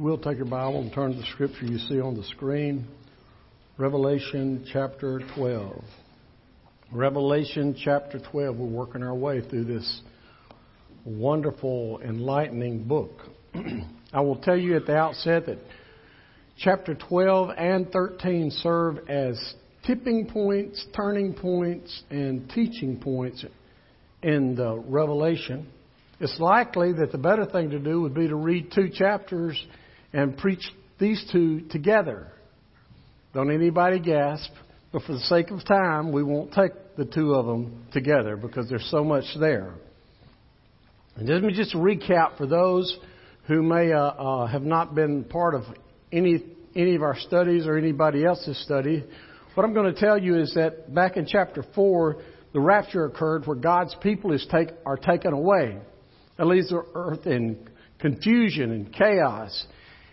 will take your Bible and turn to the scripture you see on the screen, Revelation chapter 12. Revelation chapter 12. We're working our way through this wonderful, enlightening book. I will tell you at the outset that chapter 12 and 13 serve as tipping points, turning points, and teaching points in the Revelation. It's likely that the better thing to do would be to read two chapters and preach these two together. Don't anybody gasp, but for the sake of time, we won't take the two of them together because there's so much there. And let me just recap for those who may uh, uh, have not been part of any any of our studies or anybody else's study. What I'm going to tell you is that back in chapter four, the rapture occurred where God's people is take, are taken away. That leaves the earth in confusion and chaos.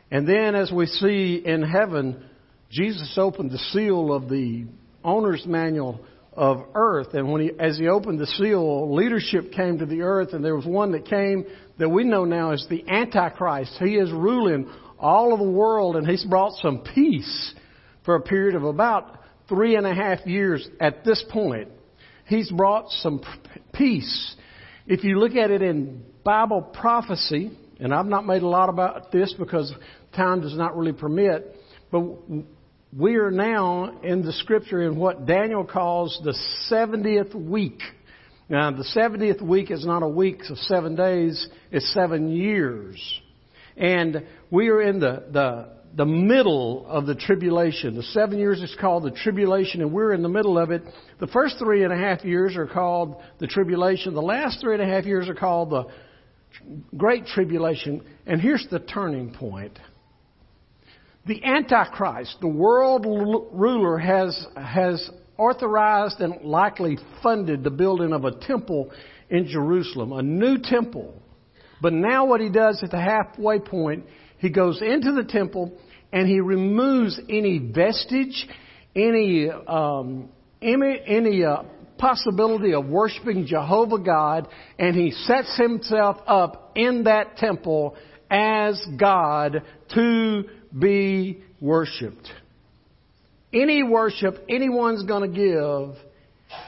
And then, as we see in heaven, Jesus opened the seal of the owner's manual of earth. And when he, as he opened the seal, leadership came to the earth, and there was one that came that we know now as the Antichrist. He is ruling all of the world, and he's brought some peace for a period of about three and a half years at this point. He's brought some peace. If you look at it in Bible prophecy, and I've not made a lot about this because time does not really permit, but we are now in the scripture in what Daniel calls the 70th week. Now, the 70th week is not a week of seven days, it's seven years. And we are in the, the, the middle of the tribulation. The seven years is called the tribulation, and we're in the middle of it. The first three and a half years are called the tribulation. The last three and a half years are called the great tribulation. And here's the turning point. The Antichrist, the world ruler, has, has authorized and likely funded the building of a temple in Jerusalem, a new temple. But now what he does at the halfway point, he goes into the temple and he removes any vestige, any, um, any, any uh, possibility of worshiping Jehovah God, and he sets himself up in that temple as God to be worshiped. Any worship anyone's going to give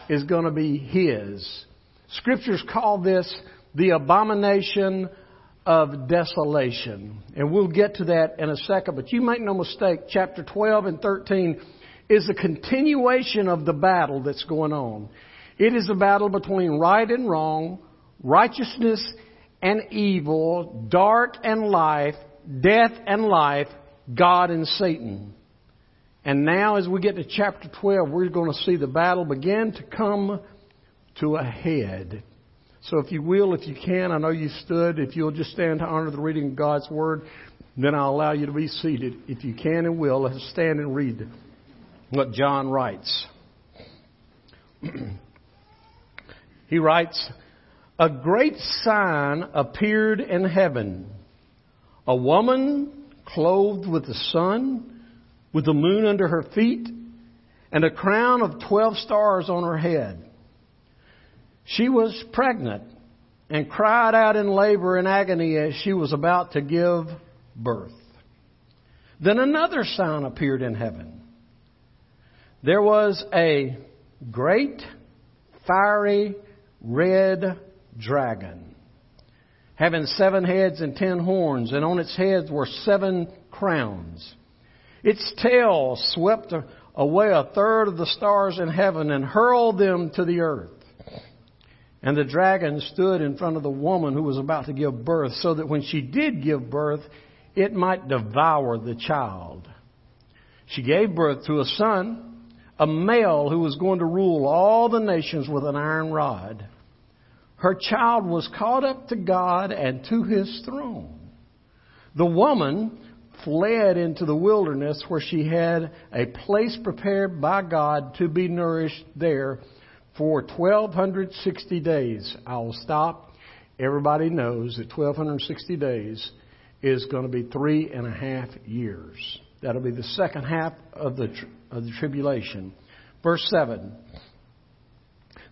is going to be his. Scriptures call this the abomination of desolation. And we'll get to that in a second. But you make no mistake, chapter 12 and 13 is a continuation of the battle that's going on. It is a battle between right and wrong, righteousness and evil, dark and life, death and life, God and Satan. And now, as we get to chapter 12, we're going to see the battle begin to come to a head. So, if you will, if you can, I know you stood, if you'll just stand to honor the reading of God's Word, then I'll allow you to be seated. If you can and will, let's stand and read what John writes. he writes, A great sign appeared in heaven. A woman clothed with the sun, with the moon under her feet, and a crown of twelve stars on her head. She was pregnant and cried out in labor and agony as she was about to give birth. Then another sign appeared in heaven. There was a great, fiery, red dragon having seven heads and ten horns, and on its heads were seven crowns. Its tail swept away a third of the stars in heaven and hurled them to the earth. And the dragon stood in front of the woman who was about to give birth, so that when she did give birth, it might devour the child. She gave birth to a son, a male who was going to rule all the nations with an iron rod her child was caught up to God and to his throne. The woman fled into the wilderness where she had a place prepared by God to be nourished there for 1260 days. I will stop. Everybody knows that 1260 days is going to be three and a half years. That'll be the second half of the, of the tribulation. Verse 7.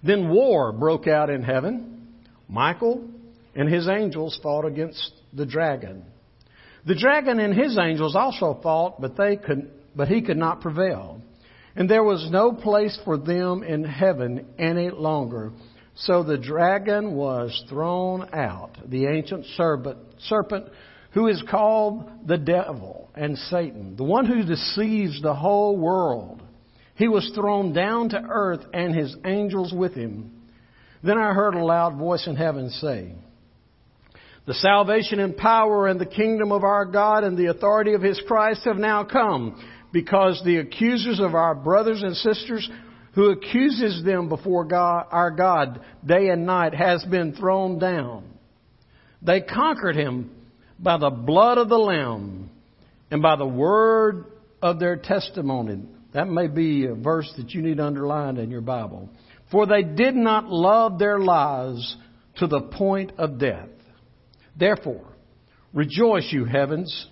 Then war broke out in heaven. Michael and his angels fought against the dragon. The dragon and his angels also fought, but they could, but he could not prevail. And there was no place for them in heaven any longer. So the dragon was thrown out, the ancient serpent, serpent who is called the devil and Satan, the one who deceives the whole world. He was thrown down to earth and his angels with him. Then I heard a loud voice in heaven say, The salvation and power and the kingdom of our God and the authority of his Christ have now come because the accusers of our brothers and sisters who accuses them before God, our God day and night has been thrown down. They conquered him by the blood of the Lamb and by the word of their testimony. That may be a verse that you need underlined in your Bible. For they did not love their lives to the point of death. Therefore, rejoice, you heavens,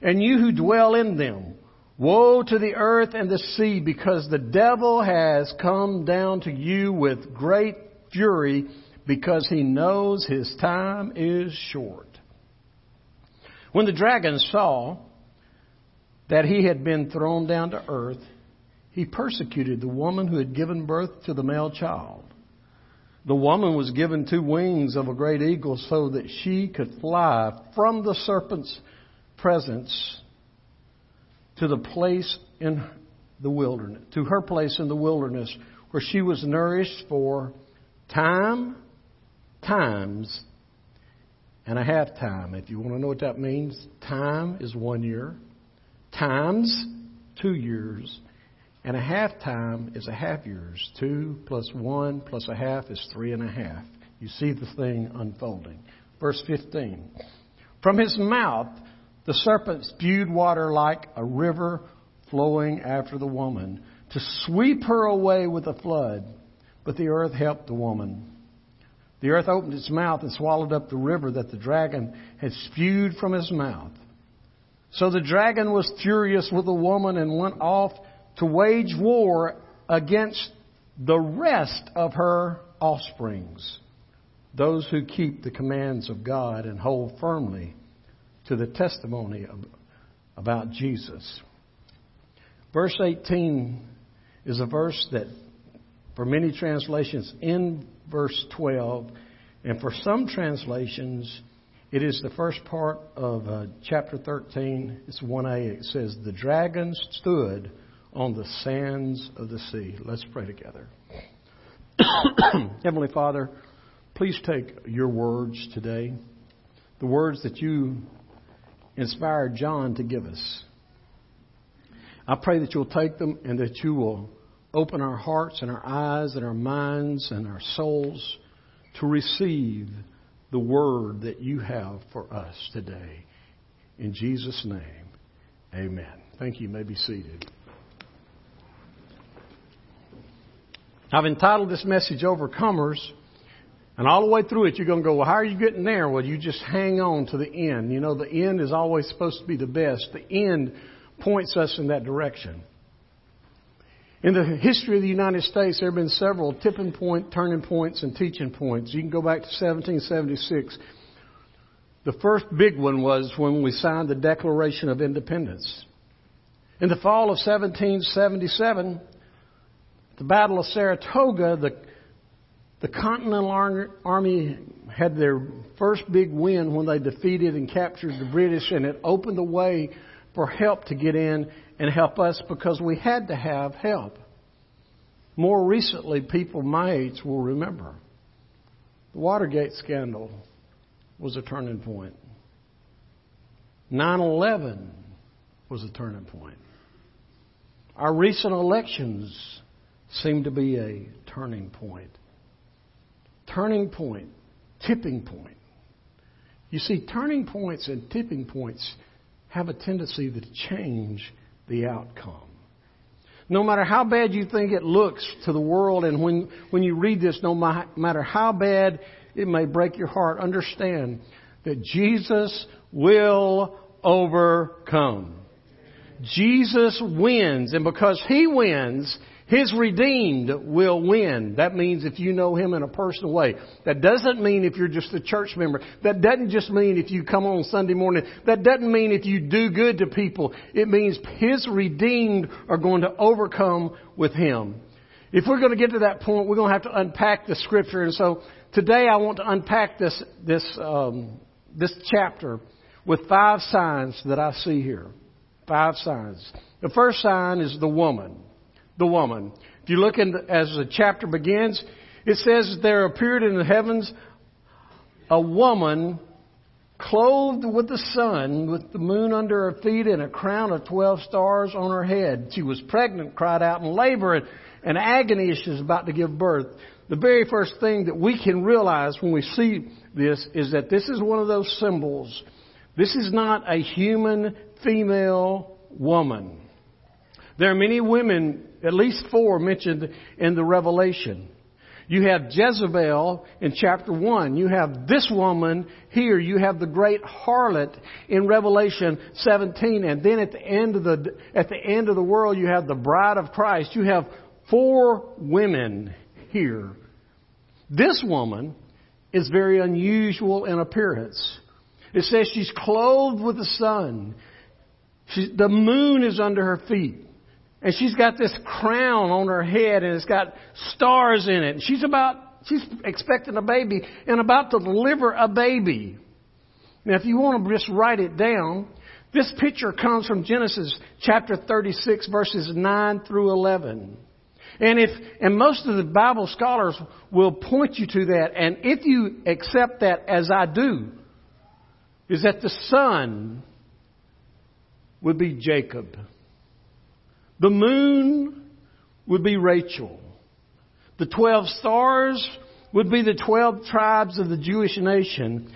and you who dwell in them. Woe to the earth and the sea, because the devil has come down to you with great fury, because he knows his time is short. When the dragon saw that he had been thrown down to earth, he persecuted the woman who had given birth to the male child. The woman was given two wings of a great eagle so that she could fly from the serpent's presence to the place in the wilderness, to her place in the wilderness where she was nourished for time, times, and a half time. If you want to know what that means, time is one year, times two years, and a half time is a half years. Two plus one plus a half is three and a half. You see the thing unfolding. Verse 15. From his mouth the serpent spewed water like a river flowing after the woman to sweep her away with a flood. But the earth helped the woman. The earth opened its mouth and swallowed up the river that the dragon had spewed from his mouth. So the dragon was furious with the woman and went off to wage war against the rest of her offsprings, those who keep the commands of God and hold firmly to the testimony of, about Jesus. Verse 18 is a verse that, for many translations, in verse 12, and for some translations, it is the first part of uh, chapter 13. It's 1a. It says, The dragon stood on the sands of the sea. Let's pray together. Heavenly Father, please take your words today, the words that you inspired John to give us. I pray that you'll take them and that you will open our hearts and our eyes and our minds and our souls to receive the word that you have for us today. In Jesus' name, amen. Thank you. you may be seated. I've entitled this message Overcomers and all the way through it, you're going to go, well, how are you getting there? Well, you just hang on to the end. You know, the end is always supposed to be the best. The end points us in that direction. In the history of the United States, there have been several tipping point, turning points, and teaching points. You can go back to 1776. The first big one was when we signed the Declaration of Independence. In the fall of 1777, the Battle of Saratoga, the the Continental Army had their first big win when they defeated and captured the British, and it opened the way for help to get in and help us because we had to have help. More recently, people my age will remember the Watergate scandal was a turning point. 9 11 was a turning point. Our recent elections seem to be a turning point turning point, tipping point. You see, turning points and tipping points have a tendency to change the outcome. No matter how bad you think it looks to the world, and when, when you read this, no matter how bad it may break your heart, understand that Jesus will overcome. Jesus wins, and because He wins, His redeemed will win. That means if you know Him in a personal way. That doesn't mean if you're just a church member. That doesn't just mean if you come on Sunday morning. That doesn't mean if you do good to people. It means His redeemed are going to overcome with Him. If we're going to get to that point, we're going to have to unpack the scripture. And so today I want to unpack this, this, um, this chapter with five signs that I see here. Five signs. The first sign is the woman the woman. If you look in, as the chapter begins, it says there appeared in the heavens a woman clothed with the sun, with the moon under her feet and a crown of twelve stars on her head. She was pregnant, cried out in labor and, and agony as she was about to give birth. The very first thing that we can realize when we see this is that this is one of those symbols. This is not a human female woman. There are many women at least four mentioned in the Revelation. You have Jezebel in chapter 1. You have this woman here. You have the great harlot in Revelation 17. And then at the end of the, at the end of the world, you have the bride of Christ. You have four women here. This woman is very unusual in appearance. It says she's clothed with the sun. The moon is under her feet. And she's got this crown on her head and it's got stars in it. And she's about, she's expecting a baby and about to deliver a baby. Now if you want to just write it down, this picture comes from Genesis chapter 36 verses 9 through 11. And if, and most of the Bible scholars will point you to that. And if you accept that as I do, is that the son would be Jacob. The moon would be Rachel. The twelve stars would be the twelve tribes of the Jewish nation.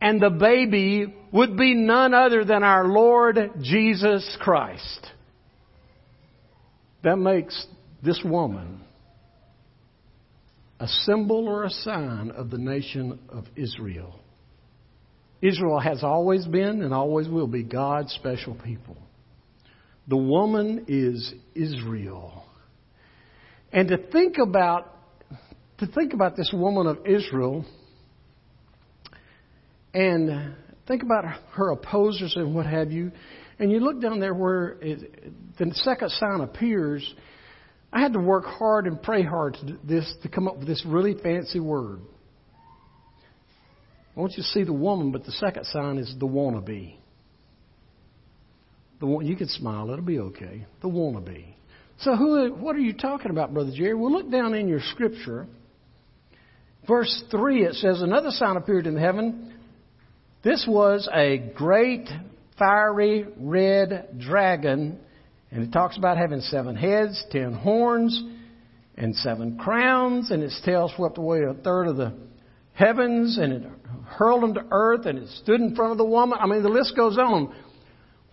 And the baby would be none other than our Lord Jesus Christ. That makes this woman a symbol or a sign of the nation of Israel. Israel has always been and always will be God's special people. The woman is Israel. And to think about to think about this woman of Israel and think about her opposers and what have you, and you look down there where it, the second sign appears. I had to work hard and pray hard to this to come up with this really fancy word. I want you to see the woman, but the second sign is the wannabe. The one, you can smile, it'll be okay. The wannabe. So who, what are you talking about, Brother Jerry? Well, look down in your scripture. Verse 3, it says, Another sign appeared in heaven. This was a great fiery red dragon. And it talks about having seven heads, ten horns, and seven crowns. And its tail swept away a third of the heavens. And it hurled them to earth. And it stood in front of the woman. I mean, the list goes on.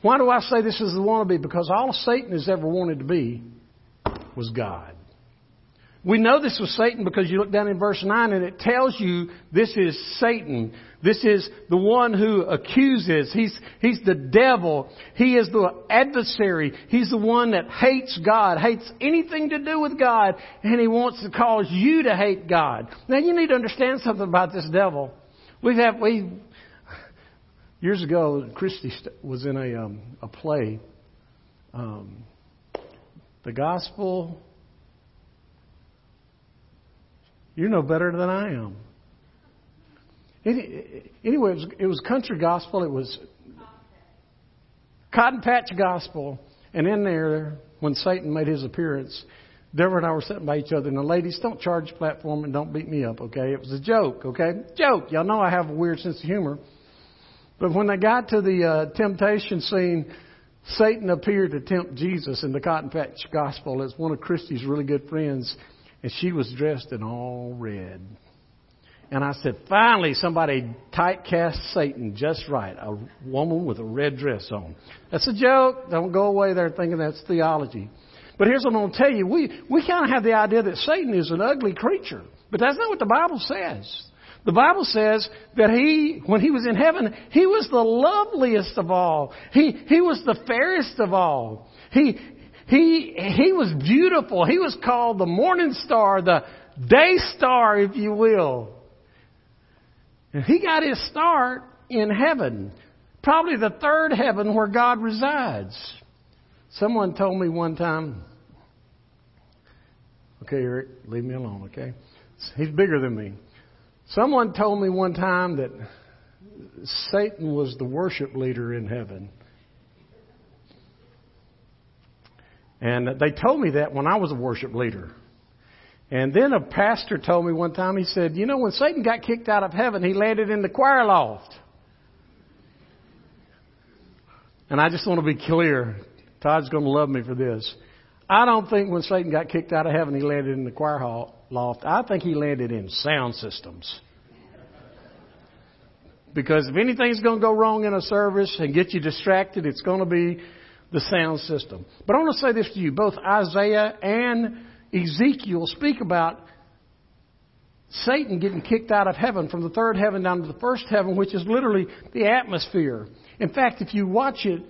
Why do I say this is the wannabe? Because all Satan has ever wanted to be was God. We know this was Satan because you look down in verse 9 and it tells you this is Satan. This is the one who accuses. He's, he's the devil. He is the adversary. He's the one that hates God, hates anything to do with God, and he wants to cause you to hate God. Now you need to understand something about this devil. We have, we, Years ago, Christy was in a, um, a play. Um, the gospel. You know better than I am. Anyway, it was, it was country gospel. It was cotton patch gospel. And in there, when Satan made his appearance, Deborah and I were sitting by each other, and the ladies, don't charge platform and don't beat me up, okay? It was a joke, okay? Joke. Y'all know I have a weird sense of humor. But when they got to the uh, temptation scene, Satan appeared to tempt Jesus in the Cotton Patch Gospel as one of Christy's really good friends, and she was dressed in all red. And I said, finally, somebody typecast Satan just right. A woman with a red dress on. That's a joke. Don't go away there thinking that's theology. But here's what I'm going to tell you. We, we kind of have the idea that Satan is an ugly creature. But that's not what the Bible says. The Bible says that he, when he was in heaven, he was the loveliest of all. He, he was the fairest of all. He, He, he was beautiful. He was called the morning star, the day star, if you will. And he got his start in heaven. Probably the third heaven where God resides. Someone told me one time, okay, Eric, leave me alone, okay? He's bigger than me. Someone told me one time that Satan was the worship leader in heaven. And they told me that when I was a worship leader. And then a pastor told me one time, he said, You know, when Satan got kicked out of heaven, he landed in the choir loft. And I just want to be clear. Todd's going to love me for this. I don't think when Satan got kicked out of heaven, he landed in the choir hall, loft. I think he landed in sound systems. Because if anything's going to go wrong in a service and get you distracted, it's going to be the sound system. But I want to say this to you. Both Isaiah and Ezekiel speak about Satan getting kicked out of heaven from the third heaven down to the first heaven, which is literally the atmosphere. In fact, if you watch it,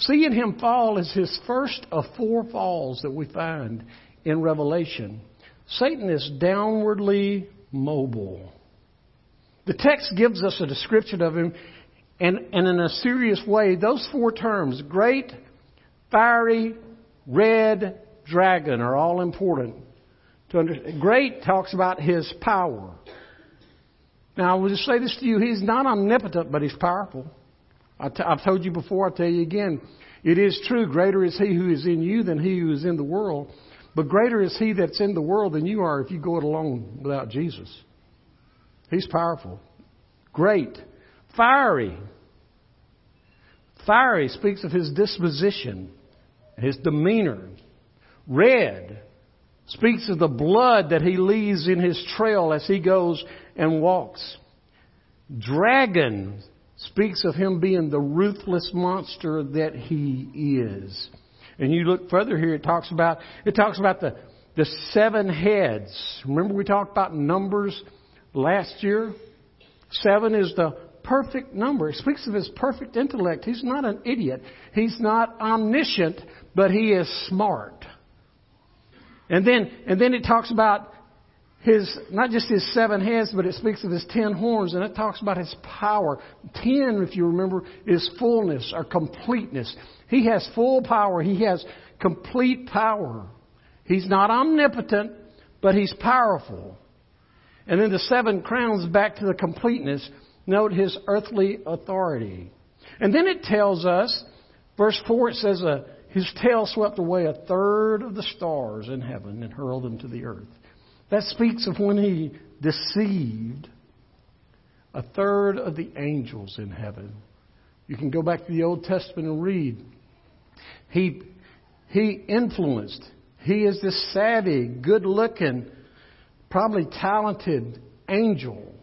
seeing him fall is his first of four falls that we find in Revelation. Satan is downwardly mobile. The text gives us a description of him, and, and in a serious way, those four terms, great, fiery, red, dragon, are all important. To. Great talks about his power. Now, I will just say this to you. He's not omnipotent, but he's powerful. i t- I've told you before, I'll tell you again. It is true, greater is he who is in you than he who is in the world. But greater is he that's in the world than you are if you go it alone without Jesus. He's powerful. Great. Fiery. Fiery speaks of his disposition, his demeanor. Red speaks of the blood that he leaves in his trail as he goes and walks. Dragon speaks of him being the ruthless monster that he is. And you look further here, it talks about, it talks about the, the seven heads. Remember we talked about numbers last year? Seven is the perfect number. It speaks of his perfect intellect. He's not an idiot. He's not omniscient, but he is smart. And then, and then it talks about his, not just his seven heads, but it speaks of his ten horns, and it talks about his power. Ten, if you remember, is fullness or completeness. He has full power. He has complete power. He's not omnipotent, but he's powerful. And then the seven crowns back to the completeness. Note his earthly authority. And then it tells us, verse 4, it says, uh, his tail swept away a third of the stars in heaven and hurled them to the earth. That speaks of when he deceived a third of the angels in heaven. You can go back to the Old Testament and read. He, he influenced. He is this savvy, good looking, probably talented angel.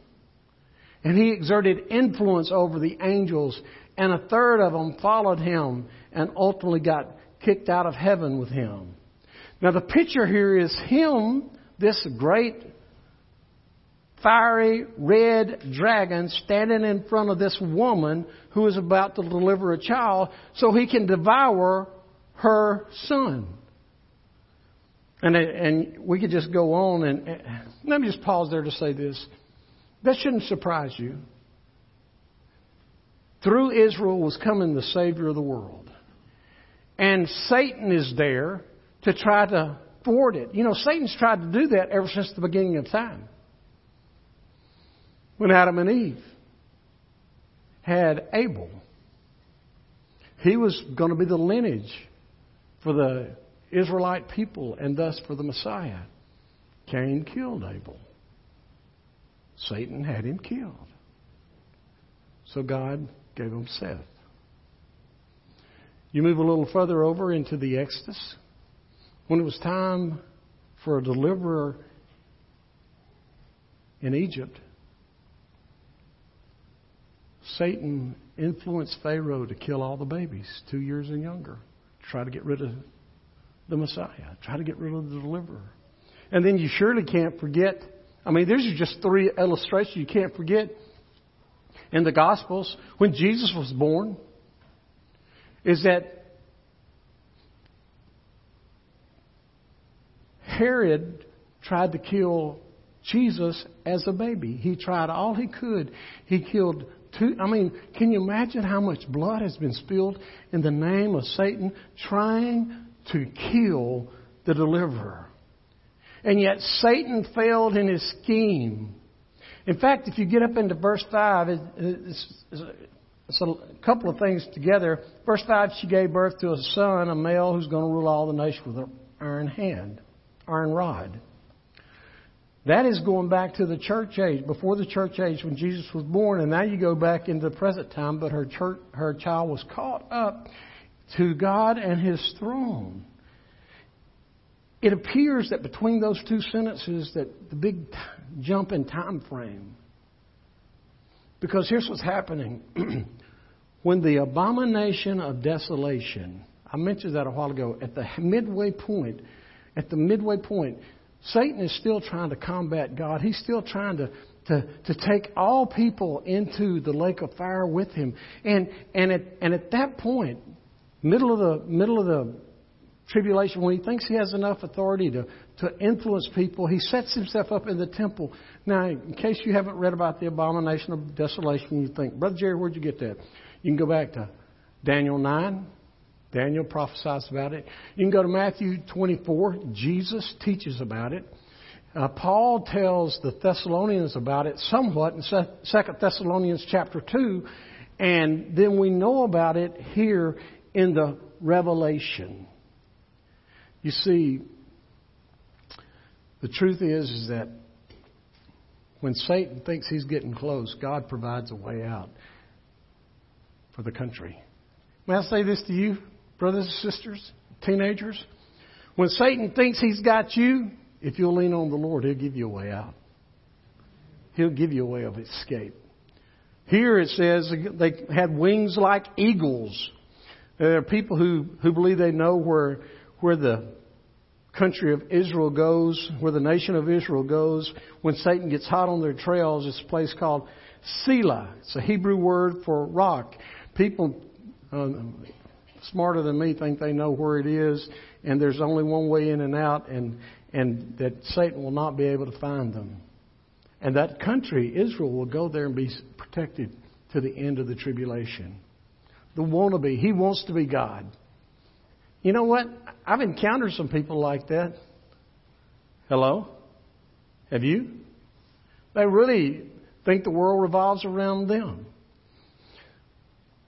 And he exerted influence over the angels, and a third of them followed him and ultimately got kicked out of heaven with him. Now, the picture here is him, this great fiery red dragon, standing in front of this woman who is about to deliver a child so he can devour her son. And, and we could just go on and, and let me just pause there to say this. That shouldn't surprise you. Through Israel was coming the Savior of the world. And Satan is there to try to thwart it. You know, Satan's tried to do that ever since the beginning of time. When Adam and Eve had Abel, he was going to be the lineage for the Israelite people and thus for the Messiah. Cain killed Abel. Satan had him killed. So God gave him Seth. You move a little further over into the Exodus. When it was time for a deliverer in Egypt, Satan influenced Pharaoh to kill all the babies, two years and younger, try to get rid of the Messiah, try to get rid of the deliverer. And then you surely can't forget, I mean, these are just three illustrations you can't forget in the Gospels. When Jesus was born, is that Herod tried to kill Jesus as a baby. He tried all he could. He killed two. I mean, can you imagine how much blood has been spilled in the name of Satan trying to kill the deliverer? And yet Satan failed in his scheme. In fact, if you get up into verse 5, it's, it's a couple of things together. Verse 5, she gave birth to a son, a male who's going to rule all the nation with an iron hand, iron rod. That is going back to the church age, before the church age when Jesus was born, and now you go back into the present time, but her church, her child was caught up to God and his throne. It appears that between those two sentences that the big jump in time frame. Because here's what's happening. when the abomination of desolation, I mentioned that a while ago, at the midway point, at the midway point, Satan is still trying to combat God. He's still trying to, to, to take all people into the lake of fire with him. And, and, at, and at that point, middle of the, middle of the tribulation, when he thinks he has enough authority to, to influence people, he sets himself up in the temple. Now, in case you haven't read about the abomination of desolation, you think, Brother Jerry, where'd you get that? You can go back to Daniel 9, Daniel prophesies about it. You can go to Matthew 24. Jesus teaches about it. Uh, Paul tells the Thessalonians about it somewhat in Second Thessalonians chapter 2. And then we know about it here in the Revelation. You see, the truth is, is that when Satan thinks he's getting close, God provides a way out for the country. May I say this to you? Brothers and sisters, teenagers, when Satan thinks he's got you, if you'll lean on the Lord, he'll give you a way out. He'll give you a way of escape. Here it says they had wings like eagles. There are people who, who believe they know where, where the country of Israel goes, where the nation of Israel goes. When Satan gets hot on their trails, it's a place called Selah. It's a Hebrew word for rock. People, uh, smarter than me think they know where it is, and there's only one way in and out, and and that Satan will not be able to find them. And that country, Israel, will go there and be protected to the end of the tribulation. The wannabe, he wants to be God. You know what? I've encountered some people like that. Hello? Have you? They really think the world revolves around them.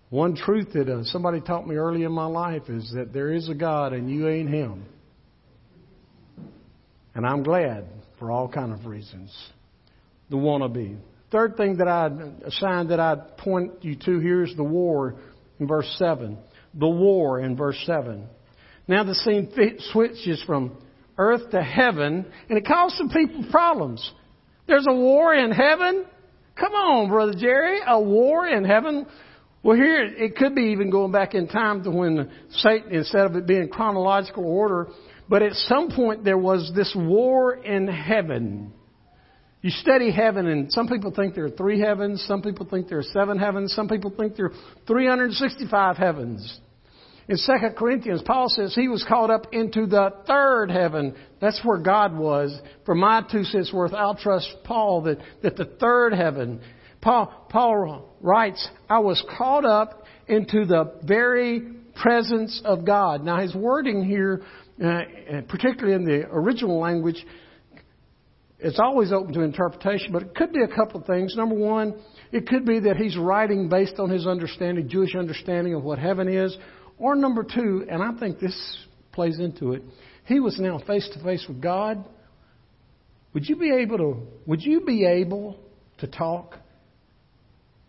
One truth that uh, somebody taught me early in my life is that there is a God and you ain't Him. And I'm glad for all kind of reasons. The wannabe. Third thing that I assigned that I'd point you to here is the war in verse 7. The war in verse 7. Now the scene switches from earth to heaven, and it caused some people problems. There's a war in heaven? Come on, Brother Jerry. A war in heaven? Well, here it could be even going back in time to when Satan, instead of it being chronological order, but at some point there was this war in heaven. You study heaven, and some people think there are three heavens, some people think there are seven heavens, some people think there are 365 heavens. In 2 Corinthians, Paul says he was caught up into the third heaven. That's where God was. For my two cents worth, I'll trust Paul that, that the third heaven Paul, Paul writes, I was caught up into the very presence of God. Now, his wording here, uh, particularly in the original language, it's always open to interpretation, but it could be a couple of things. Number one, it could be that he's writing based on his understanding, Jewish understanding of what heaven is. Or number two, and I think this plays into it, he was now face to face with God. Would you be able to, would you be able to talk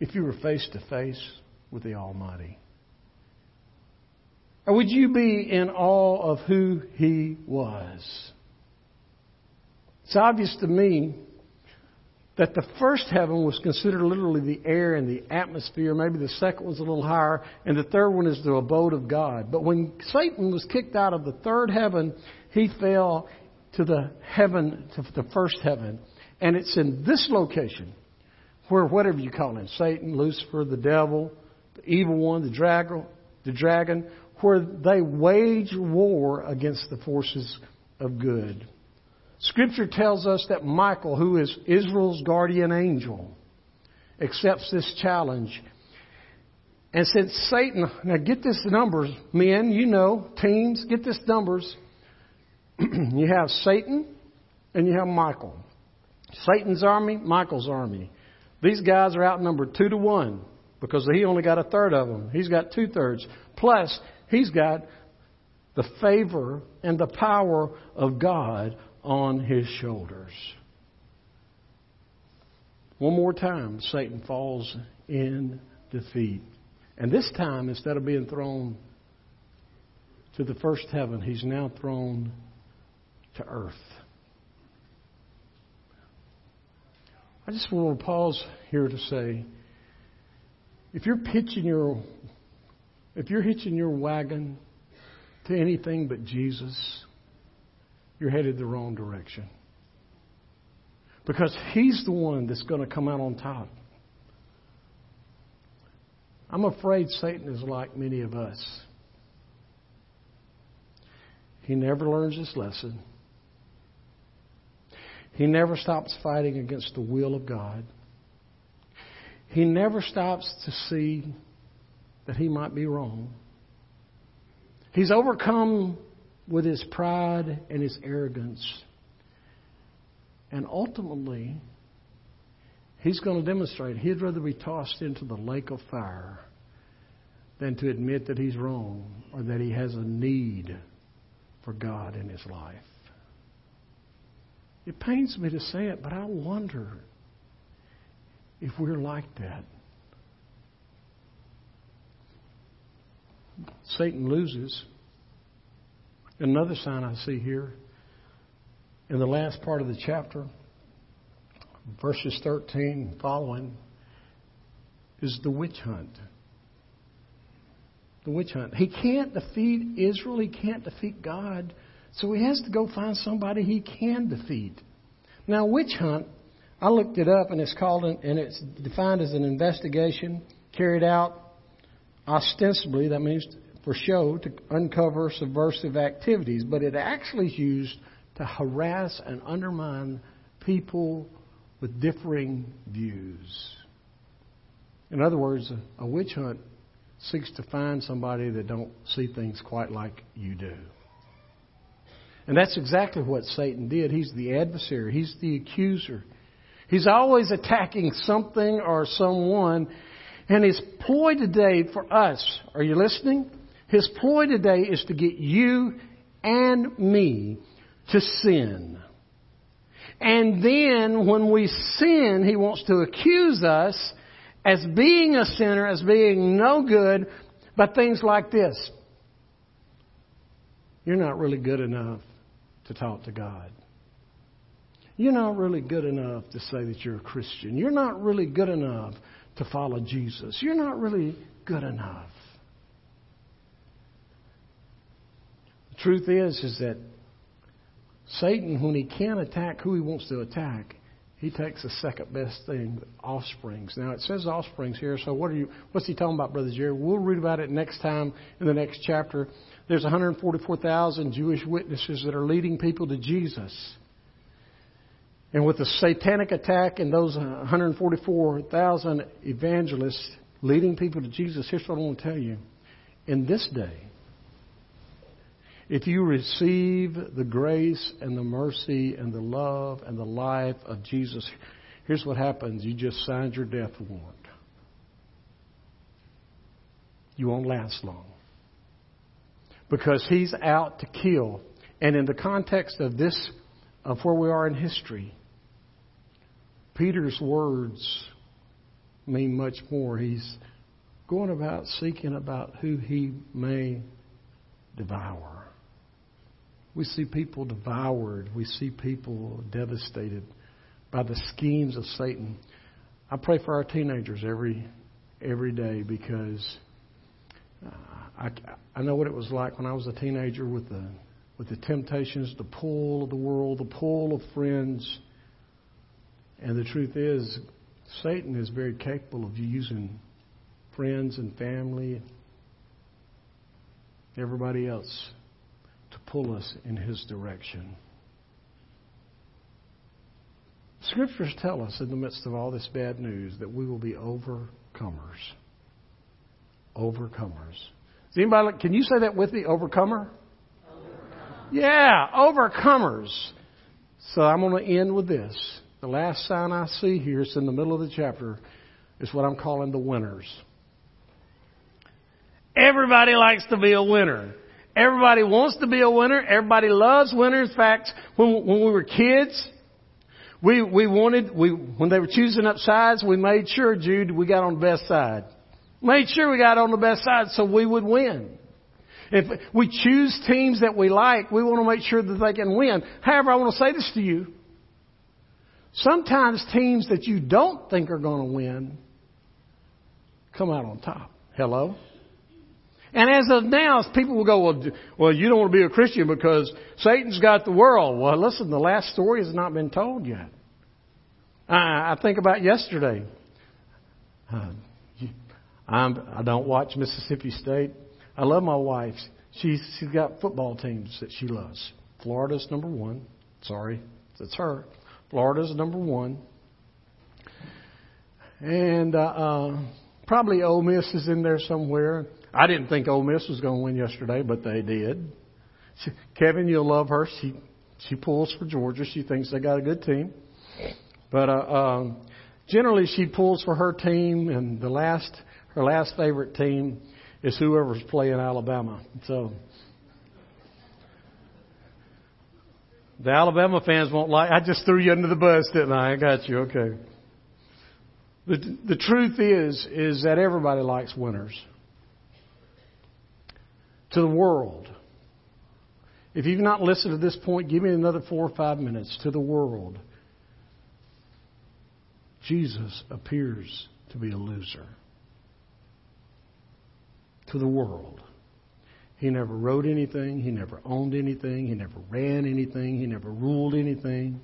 if you were face to face with the Almighty? Or would you be in awe of who He was? It's obvious to me that the first heaven was considered literally the air and the atmosphere. Maybe the second was a little higher, and the third one is the abode of God. But when Satan was kicked out of the third heaven, he fell to the heaven, to the first heaven. And it's in this location where whatever you call him, Satan, Lucifer, the devil, the evil one, the dragon, the dragon, where they wage war against the forces of good. Scripture tells us that Michael, who is Israel's guardian angel, accepts this challenge. And since Satan, now get this numbers, men, you know, teens, get this numbers. you have Satan and you have Michael. Satan's army, Michael's army. These guys are outnumbered two to one because he only got a third of them. He's got two thirds. Plus, he's got the favor and the power of God on his shoulders. One more time, Satan falls in defeat. And this time, instead of being thrown to the first heaven, he's now thrown to earth. I just want to pause here to say if you're pitching your if you're hitching your wagon to anything but Jesus, you're headed the wrong direction. Because He's the one that's going to come out on top. I'm afraid Satan is like many of us. He never learns his lesson. He never stops fighting against the will of God. He never stops to see that he might be wrong. He's overcome with his pride and his arrogance. And ultimately, he's going to demonstrate he'd rather be tossed into the lake of fire than to admit that he's wrong or that he has a need for God in his life. It pains me to say it, but I wonder if we're like that. Satan loses. Another sign I see here in the last part of the chapter, verses 13 following, is the witch hunt. The witch hunt. He can't defeat Israel, he can't defeat God, so he has to go find somebody he can defeat. Now, witch hunt, I looked it up and it's called, an, and it's defined as an investigation carried out ostensibly, that means for show to uncover subversive activities, but it actually is used to harass and undermine people with differing views. In other words, a witch hunt seeks to find somebody that don't see things quite like you do. And that's exactly what Satan did. He's the adversary. He's the accuser. He's always attacking something or someone. And his ploy today for us, are you listening? His ploy today is to get you and me to sin. And then when we sin, he wants to accuse us as being a sinner, as being no good, but things like this. You're not really good enough to talk to God. You're not really good enough to say that you're a Christian. You're not really good enough to follow Jesus. You're not really good enough. The truth is, is that Satan, when he can't attack who he wants to attack, he takes the second best thing, offsprings. Now it says offsprings here, so what are you? What's he talking about, Brother Jerry? We'll read about it next time in the next chapter. There's 144,000 Jewish witnesses that are leading people to Jesus. And with the satanic attack and those 144,000 evangelists leading people to Jesus, here's what I want to tell you. In this day, if you receive the grace and the mercy and the love and the life of Jesus, here's what happens you just signed your death warrant. You won't last long. Because he's out to kill. And in the context of this, of where we are in history, Peter's words mean much more. He's going about seeking about who he may devour. We see people devoured. We see people devastated by the schemes of Satan. I pray for our teenagers every every day because uh, I, I know what it was like when I was a teenager with the with the temptations, the pull of the world, the pull of friends. And the truth is, Satan is very capable of using friends and family, everybody else to pull us in His direction. Scriptures tell us in the midst of all this bad news that we will be overcomers. Overcomers. Anybody, can you say that with me? Overcomer? Overcomer. Yeah, overcomers. So I'm going to end with this. The last sign I see here, it's in the middle of the chapter, is what I'm calling the winners. Everybody likes to be a winner. Everybody wants to be a winner. Everybody loves winners. In fact, when, when we were kids, we, we wanted, we, when they were choosing up sides, we made sure, Jude, we got on the best side. Made sure we got on the best side so we would win. If we choose teams that we like, we want to make sure that they can win. However, I want to say this to you. Sometimes teams that you don't think are going to win come out on top. Hello? And as of now, people will go, well, well, you don't want to be a Christian because Satan's got the world. Well, listen, the last story has not been told yet. I, I think about yesterday. Uh, I'm, I don't watch Mississippi State. I love my wife. She's, she's got football teams that she loves. Florida's number one. Sorry, that's her. Florida's number one. And uh, uh, probably Ole Miss is in there somewhere. I didn't think Ole Miss was going to win yesterday, but they did. She, Kevin, you'll love her. She she pulls for Georgia. She thinks they got a good team, but uh, um, generally she pulls for her team, and the last her last favorite team is whoever's playing Alabama. So the Alabama fans won't like. I just threw you under the bus, didn't I? I got you. Okay. The the truth is is that everybody likes winners to the world. If you've not listened to this point, give me another four or five minutes. To the world, Jesus appears to be a loser. To the world. He never wrote anything. He never owned anything. He never ran anything. He never ruled anything.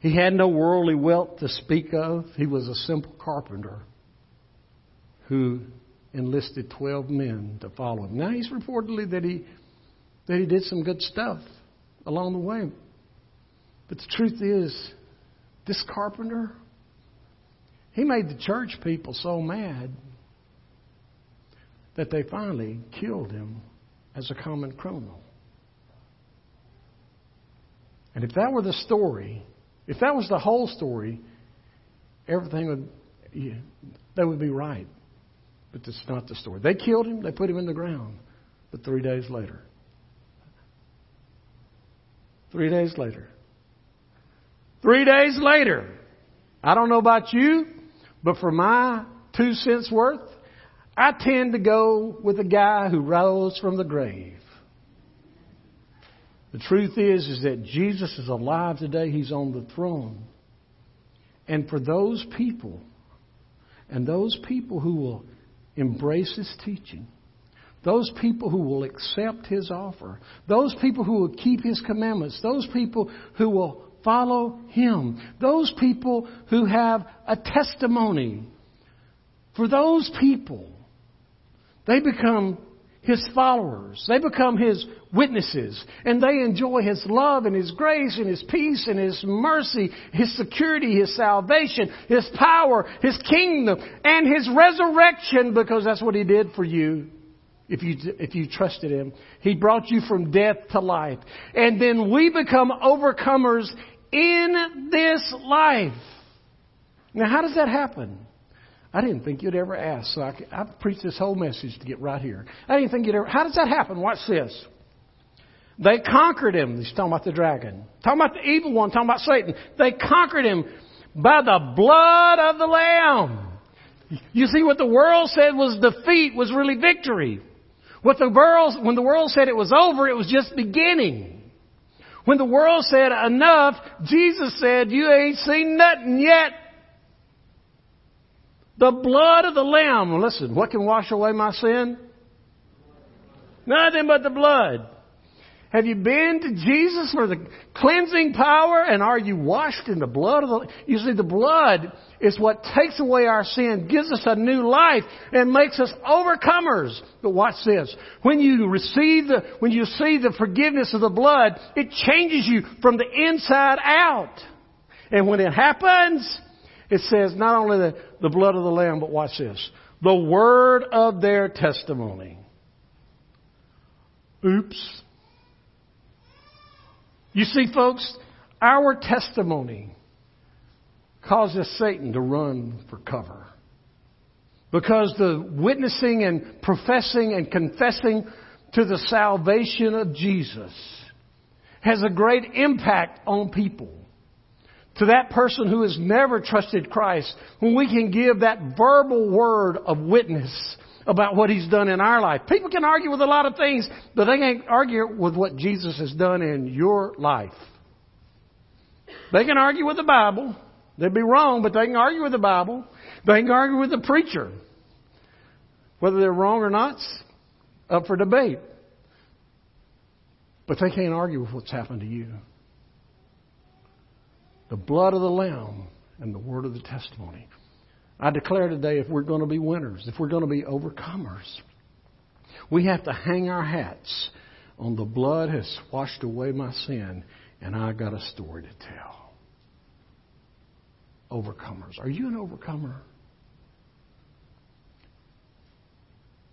He had no worldly wealth to speak of. He was a simple carpenter who enlisted 12 men to follow him. Now, he's reportedly that he, that he did some good stuff along the way. But the truth is, this carpenter, he made the church people so mad that they finally killed him as a common criminal. And if that were the story, if that was the whole story, everything would, yeah, that would be right. But that's not the story. They killed him, they put him in the ground. But three days later, three days later, three days later, I don't know about you, but for my two cents worth, I tend to go with a guy who rose from the grave. The truth is, is that Jesus is alive today. He's on the throne. And for those people, and those people who will embrace his teaching, those people who will accept his offer, those people who will keep his commandments, those people who will follow him, those people who have a testimony, for those people, they become his followers. They become his witnesses. And they enjoy his love and his grace and his peace and his mercy, his security, his salvation, his power, his kingdom, and his resurrection because that's what he did for you. If you, if you trusted him, he brought you from death to life. And then we become overcomers in this life. Now, how does that happen? I didn't think you'd ever ask, so I, I preached this whole message to get right here. I didn't think you'd ever. How does that happen? Watch this. They conquered him. He's talking about the dragon. Talking about the evil one. Talking about Satan. They conquered him by the blood of the Lamb. You see, what the world said was defeat was really victory. What the world, when the world said it was over, it was just beginning. When the world said enough, Jesus said, you ain't seen nothing yet. The blood of the Lamb. Listen, what can wash away my sin? Nothing but the blood. Have you been to Jesus for the cleansing power? And are you washed in the blood of the, you see, the blood is what takes away our sin, gives us a new life, and makes us overcomers. But watch this. When you receive the, when you see the forgiveness of the blood, it changes you from the inside out. And when it happens, it says not only the, the blood of the Lamb, but watch this the word of their testimony. Oops. You see, folks, our testimony causes Satan to run for cover. Because the witnessing and professing and confessing to the salvation of Jesus has a great impact on people. To that person who has never trusted Christ, when we can give that verbal word of witness about what He's done in our life. People can argue with a lot of things, but they can't argue with what Jesus has done in your life. They can argue with the Bible. They'd be wrong, but they can argue with the Bible. They can argue with the preacher. Whether they're wrong or not, up for debate. But they can't argue with what's happened to you. The blood of the Lamb and the word of the testimony. I declare today if we're going to be winners, if we're going to be overcomers, we have to hang our hats on the blood has washed away my sin, and I got a story to tell. Overcomers. Are you an overcomer?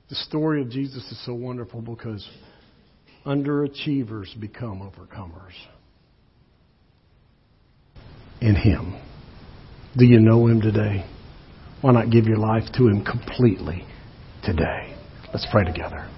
The story of Jesus is so wonderful because underachievers become overcomers in Him. Do you know Him today? Why not give your life to Him completely today? Let's pray together.